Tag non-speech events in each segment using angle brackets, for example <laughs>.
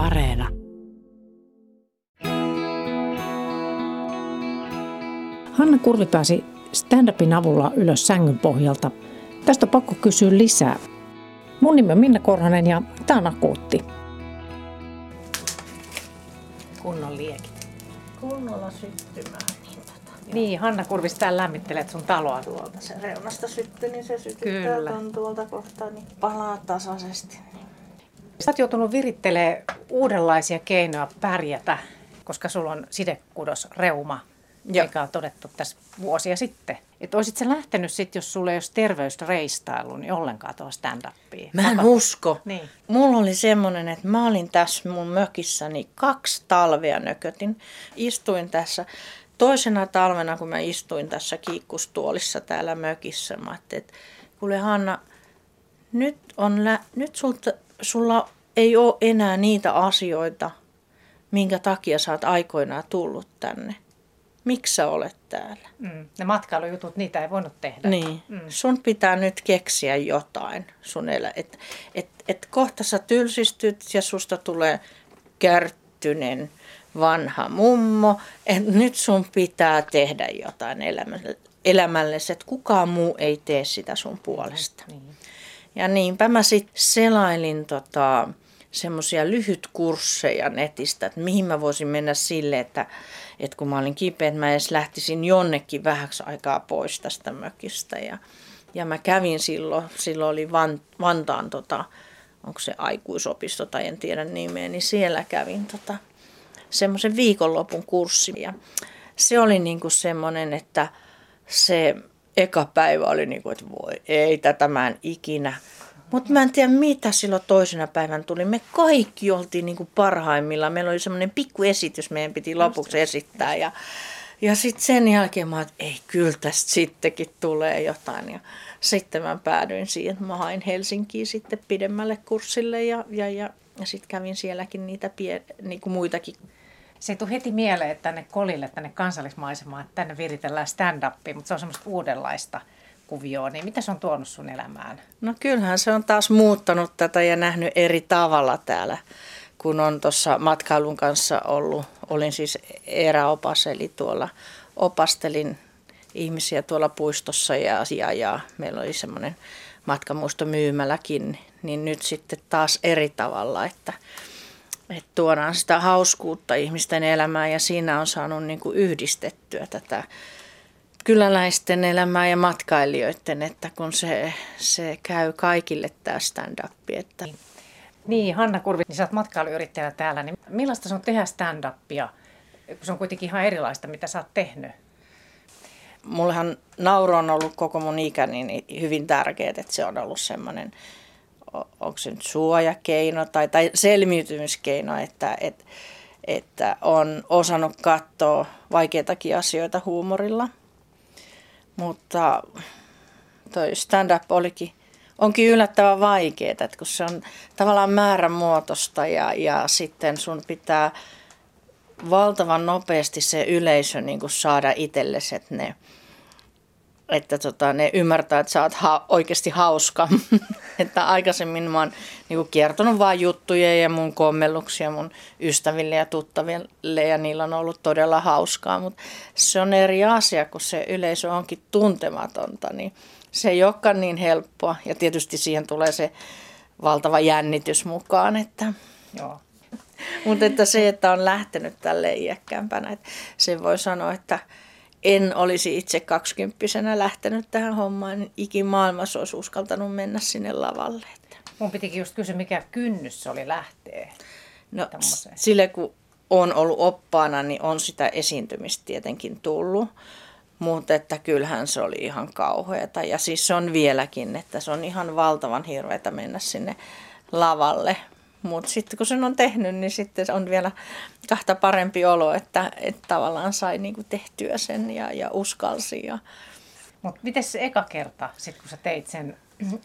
Areena. Hanna Kurvi pääsi stand-upin avulla ylös sängyn pohjalta. Tästä on pakko kysyä lisää. Mun nimi on Minna Korhonen ja tämä on Akuutti. Kunnon liekit. Kunnolla syttymään. Niin, tota, Niin, Hanna Kurvis täällä lämmittelet sun taloa. tuolta se reunasta syttyi, niin se sytyttää Kyllä. ton tuolta kohtaa, niin palaa tasaisesti. Sä oot joutunut virittelemään uudenlaisia keinoja pärjätä, koska sulla on sidekudosreuma, Joo. mikä on todettu tässä vuosia sitten. Että olisit sä lähtenyt sitten, jos sulla ei olisi terveysreistailu, niin ollenkaan tuohon stand-upiin. Mä en Tapa- usko. Niin. Mulla oli semmonen, että mä olin tässä mun mökissäni kaksi talvea nökötin. Istuin tässä toisena talvena, kun mä istuin tässä kiikkustuolissa täällä mökissä. Mä ajattelin, että kuule Hanna, nyt, on lä- nyt sulta, sulla ei ole enää niitä asioita, minkä takia sä oot aikoinaan tullut tänne. Miksi sä olet täällä? Mm. Ne matkailujutut, niitä ei voinut tehdä. Niin. Mm. Sun pitää nyt keksiä jotain sun elä. Et, et, et kohta sä tylsistyt ja susta tulee kärttynen vanha mummo. Et nyt sun pitää tehdä jotain elämälle, elämällesi, että kukaan muu ei tee sitä sun puolesta. Niin. Ja niinpä mä sitten selailin tota, semmoisia lyhytkursseja netistä, että mihin mä voisin mennä sille, että, että kun mä olin kipeä, että mä edes lähtisin jonnekin vähäksi aikaa pois tästä mökistä. Ja, ja mä kävin silloin, silloin oli Van, Vantaan, tota, onko se aikuisopisto tai en tiedä nimeä, niin siellä kävin tota, semmoisen viikonlopun kurssin. Ja se oli niinku semmoinen, että se eka päivä oli niin kuin, että voi ei tätä mä en ikinä. Mutta mä en tiedä mitä silloin toisena päivänä tuli. Me kaikki oltiin niin kuin parhaimmillaan. Meillä oli semmoinen pikku esitys, meidän piti lopuksi esittää. Ja, ja sitten sen jälkeen mä että ei kyllä tästä sittenkin tulee jotain. Ja sitten mä päädyin siihen, että mä hain Helsinkiin sitten pidemmälle kurssille ja, ja, ja, ja sitten kävin sielläkin niitä pie, niin kuin muitakin Se ei tule heti mieleen, että tänne kolille, tänne kansallismaisemaan, että tänne viritellään stand-upia, mutta se on semmoista uudenlaista kuvioa. Niin mitä se on tuonut sun elämään? No kyllähän se on taas muuttanut tätä ja nähnyt eri tavalla täällä, kun on tuossa matkailun kanssa ollut. Olin siis eräopas, eli tuolla opastelin ihmisiä tuolla puistossa ja, ja, ja meillä oli semmoinen matkamuistomyymäläkin, niin nyt sitten taas eri tavalla, että, että tuodaan sitä hauskuutta ihmisten elämään ja siinä on saanut niin kuin yhdistettyä tätä kyläläisten elämää ja matkailijoiden, että kun se, se käy kaikille tämä stand-up. Että Niin, Hanna Kurvi, niin sä oot matkailuyrittäjänä täällä, niin millaista se on tehdä stand-upia, kun se on kuitenkin ihan erilaista, mitä sä oot tehnyt? mullehan nauru on ollut koko mun ikäni niin hyvin tärkeää, että se on ollut semmoinen, onko se nyt suojakeino tai, tai selviytymiskeino, että, että, että on osannut katsoa vaikeitakin asioita huumorilla. Mutta toi stand-up olikin, onkin yllättävän vaikeaa, että kun se on tavallaan määrämuotoista ja, ja sitten sun pitää valtavan nopeasti se yleisö niin saada itsellesi, että ne, että tota, ne ymmärtää, että sä oot ha- oikeasti hauska. <laughs> että aikaisemmin mä oon niin kuin kiertonut vaan juttuja ja mun kommelluksia mun ystäville ja tuttaville ja niillä on ollut todella hauskaa. Mutta se on eri asia, kun se yleisö onkin tuntematonta, niin se ei olekaan niin helppoa. Ja tietysti siihen tulee se valtava jännitys mukaan, että Joo. <laughs> mutta että se, että on lähtenyt tälle iäkkäämpänä, että sen voi sanoa, että en olisi itse kaksikymppisenä lähtenyt tähän hommaan, niin ikimaailmassa olisi uskaltanut mennä sinne lavalle. Mun pitikin just kysyä, mikä kynnys se oli lähteä. No, Tämmöiseen. sille kun on ollut oppaana, niin on sitä esiintymistä tietenkin tullut. Mutta että kyllähän se oli ihan kauheata. Ja siis se on vieläkin, että se on ihan valtavan hirveätä mennä sinne lavalle. Mutta sitten kun sen on tehnyt, niin sitten on vielä kahta parempi olo, että, että tavallaan sai niinku tehtyä sen ja, ja uskalsi. Ja, Mutta miten se eka kerta, sit kun sä teit sen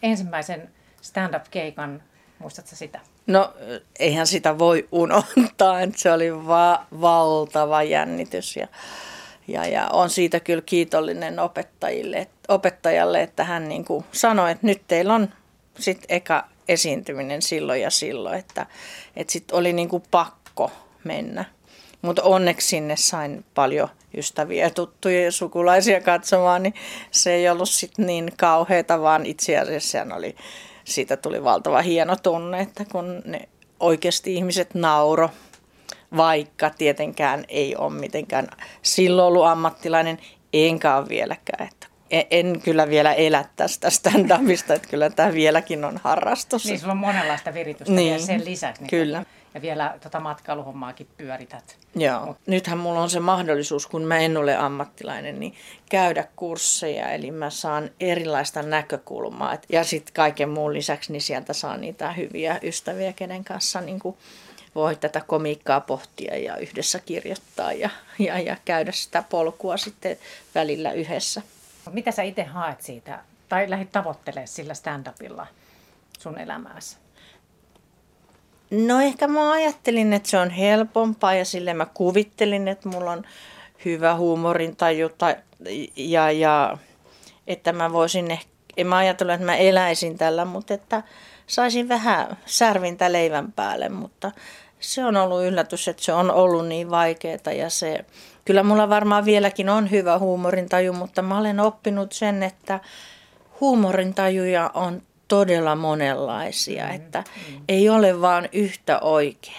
ensimmäisen stand-up-keikan, muistatko sitä? No eihän sitä voi unohtaa, että se oli va- valtava jännitys ja, ja, ja on siitä kyllä kiitollinen opettajille, opettajalle, että hän niin kuin sanoi, että nyt teillä on sitten eka esiintyminen silloin ja silloin, että, että sitten oli niin kuin pakko mennä. Mutta onneksi sinne sain paljon ystäviä, tuttuja ja sukulaisia katsomaan, niin se ei ollut sitten niin kauheata, vaan itse asiassa oli, siitä tuli valtava hieno tunne, että kun ne oikeasti ihmiset nauro, vaikka tietenkään ei ole mitenkään silloin ollut ammattilainen, enkä ole vieläkään. Että en kyllä vielä elä tästä stand-upista, että kyllä tämä vieläkin on harrastus. Niin, sulla on monenlaista viritystä niin, ja sen lisäksi. Niin kyllä. Ja vielä tota matkailuhommaakin pyörität. Joo. Mut. Nythän mulla on se mahdollisuus, kun mä en ole ammattilainen, niin käydä kursseja. Eli mä saan erilaista näkökulmaa. ja sitten kaiken muun lisäksi niin sieltä saa niitä hyviä ystäviä, kenen kanssa niin kuin voi tätä komiikkaa pohtia ja yhdessä kirjoittaa ja, ja, ja käydä sitä polkua sitten välillä yhdessä. Mitä sä itse haet siitä tai lähdit tavoittelemaan sillä stand-upilla sun elämääsi? No ehkä mä ajattelin, että se on helpompaa ja sille mä kuvittelin, että mulla on hyvä huumorintaju tai, ja, ja että mä voisin ehkä, en mä ajatellut, että mä eläisin tällä, mutta että saisin vähän särvintä leivän päälle, mutta se on ollut yllätys, että se on ollut niin vaikeaa ja se, kyllä mulla varmaan vieläkin on hyvä huumorintaju, mutta mä olen oppinut sen, että huumorintajuja on todella monenlaisia, mm, että mm. ei ole vaan yhtä oikeaa.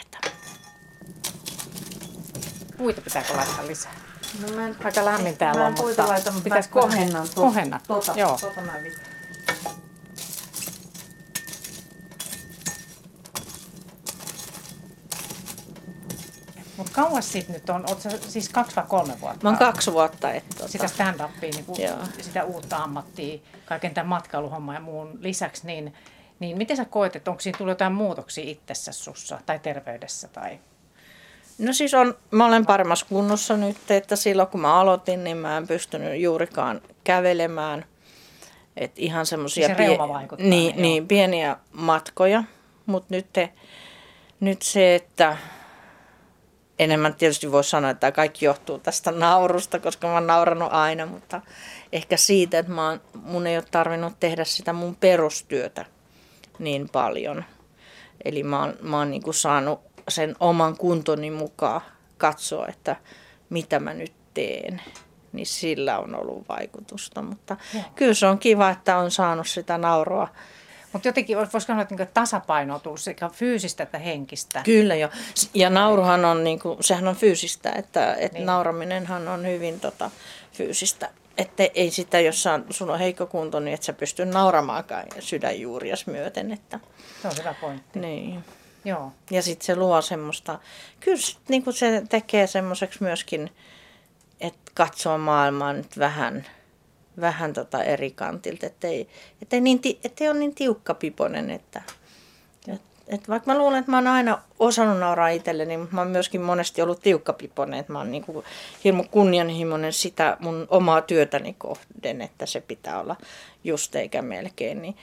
Puita pitääkö laittaa lisää? No mä en, Aika lämmin täällä on, mutta laita, pitäisi kohennan. Kohenna, tota, joo. Tota kauas sitten nyt on, oot siis kaksi vai kolme vuotta? Mä oon kaksi vuotta. Että, tota... Sitä stand-upia, niin kuin, sitä uutta ammattia, kaiken tämän matkailuhomman ja muun lisäksi, niin, niin miten sä koet, että onko siinä tullut jotain muutoksia itsessä sussa tai terveydessä? Tai... No siis on, mä olen paremmassa kunnossa nyt, että silloin kun mä aloitin, niin mä en pystynyt juurikaan kävelemään. Että ihan semmoisia niin se pie- niin, niin, pieniä matkoja, mutta nyt, nyt se, että enemmän tietysti voi sanoa, että tämä kaikki johtuu tästä naurusta, koska mä oon naurannut aina, mutta ehkä siitä, että mä oon, mun ei ole tarvinnut tehdä sitä mun perustyötä niin paljon. Eli mä oon, mä oon niin kuin saanut sen oman kuntoni mukaan katsoa, että mitä mä nyt teen. Niin sillä on ollut vaikutusta, mutta Joo. kyllä se on kiva, että on saanut sitä nauroa mutta jotenkin voisi sanoa, että niin tasapainotuu sekä fyysistä että henkistä. Kyllä jo. Ja nauruhan on, niin kuin, sehän on fyysistä, että, että niin. nauraminenhan on hyvin tota, fyysistä. Että ei sitä, jos sun on heikko kunto, niin et sä pysty nauramaankaan sydänjuurias myöten. Että, se on hyvä pointti. Niin. Joo. Ja sitten se luo semmoista, kyllä niin kuin se tekee semmoiseksi myöskin, että katsoo maailmaa nyt vähän – vähän tota eri kantilta, ettei, ettei, niin, ettei ole niin tiukkapiponen, että et, et vaikka mä luulen, että mä oon aina osannut nauraa itselleni, mutta mä oon myöskin monesti ollut tiukkapiponen, että mä oon niinku hirmu kunnianhimoinen sitä mun omaa työtäni kohden, että se pitää olla just eikä melkein, niin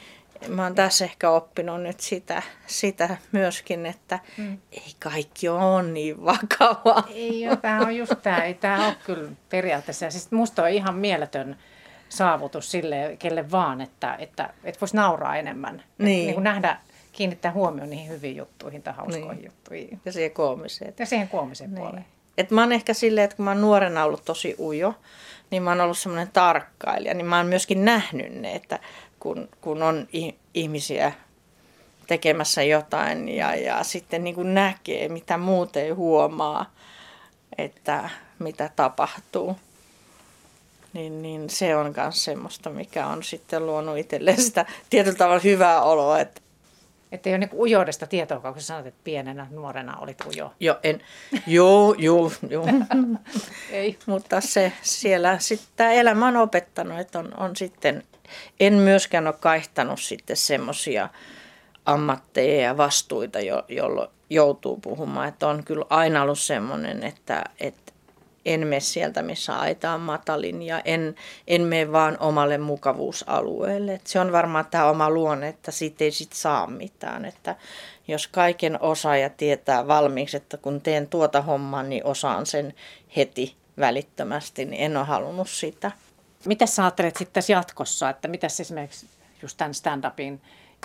mä oon tässä ehkä oppinut nyt sitä, sitä myöskin, että mm. ei kaikki ole niin vakavaa. Ei tämä on just tämä, ei tämä ole kyllä periaatteessa. Siis musta on ihan mieletön saavutus sille, kelle vaan, että, että, että voisi nauraa enemmän. Niin. niin kuin nähdä, kiinnittää huomioon niihin hyviin juttuihin tai hauskoihin niin. juttuihin. Ja siihen koomiseen. Ja siihen koomiseen niin. puoleen. Et mä oon ehkä silleen, että kun mä oon nuorena ollut tosi ujo, niin mä oon ollut semmoinen tarkkailija, niin mä oon myöskin nähnyt ne, että kun, kun on ihmisiä tekemässä jotain ja, ja sitten niin kuin näkee, mitä muut ei huomaa, että mitä tapahtuu niin, niin se on myös semmoista, mikä on sitten luonut itselleen sitä tietyllä tavalla hyvää oloa. Että että ei ole niin ujoudesta tietoa, kun sanoit, että pienenä nuorena olit ujo. Joo, en, joo, joo, joo. <laughs> ei. Mutta se siellä sitten elämä on opettanut, että on, on sitten, en myöskään ole kaihtanut sitten semmoisia ammatteja ja vastuita, jo, jolloin joutuu puhumaan. Että on kyllä aina ollut semmoinen, että, että en mene sieltä, missä aita on matalin ja en, en mene vaan omalle mukavuusalueelle. Et se on varmaan tämä oma luonne, että siitä ei sit saa mitään. Että jos kaiken osaa ja tietää valmiiksi, että kun teen tuota hommaa, niin osaan sen heti välittömästi, niin en ole halunnut sitä. Mitä sä ajattelet sitten tässä jatkossa, että mitä esimerkiksi just tämän stand-upin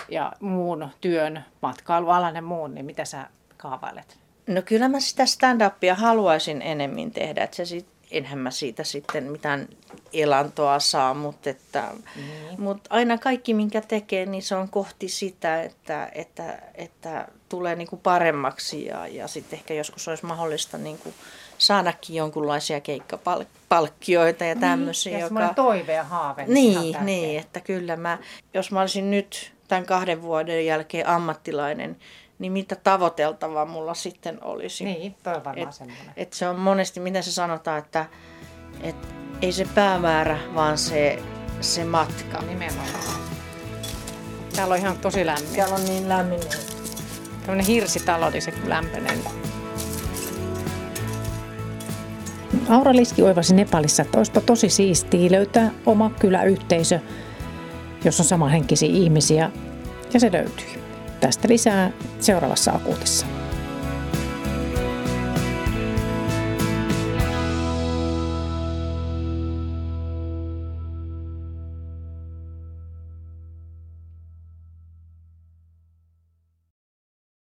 ja muun työn, matkailualan ja muun, niin mitä sä kaavailet? No kyllä mä sitä stand-upia haluaisin enemmän tehdä, että se sit, enhän mä siitä sitten mitään elantoa saa, mutta, että, mm. mutta aina kaikki minkä tekee, niin se on kohti sitä, että, että, että tulee niin kuin paremmaksi ja, ja sitten ehkä joskus olisi mahdollista niin kuin saadakin jonkunlaisia keikkapalkkioita ja tämmöisiä. Niin, ja joka... toive ja haave. Niin, niin, että kyllä mä, jos mä olisin nyt tämän kahden vuoden jälkeen ammattilainen, niin mitä tavoiteltavaa mulla sitten olisi. Niin, toi on varmaan et, semmoinen. Et se on monesti, miten se sanotaan, että et ei se päämäärä, vaan se, se matka. Nimenomaan. Täällä on ihan tosi lämmin. Täällä on niin lämmin. Tämmöinen hirsitalo, niin se lämpenee. Aura Liski oivasi Nepalissa, että olisipa tosi siistiä löytää oma kyläyhteisö, jossa on samanhenkisiä ihmisiä, ja se löytyi. Tästä lisää seuraavassa akuutissa.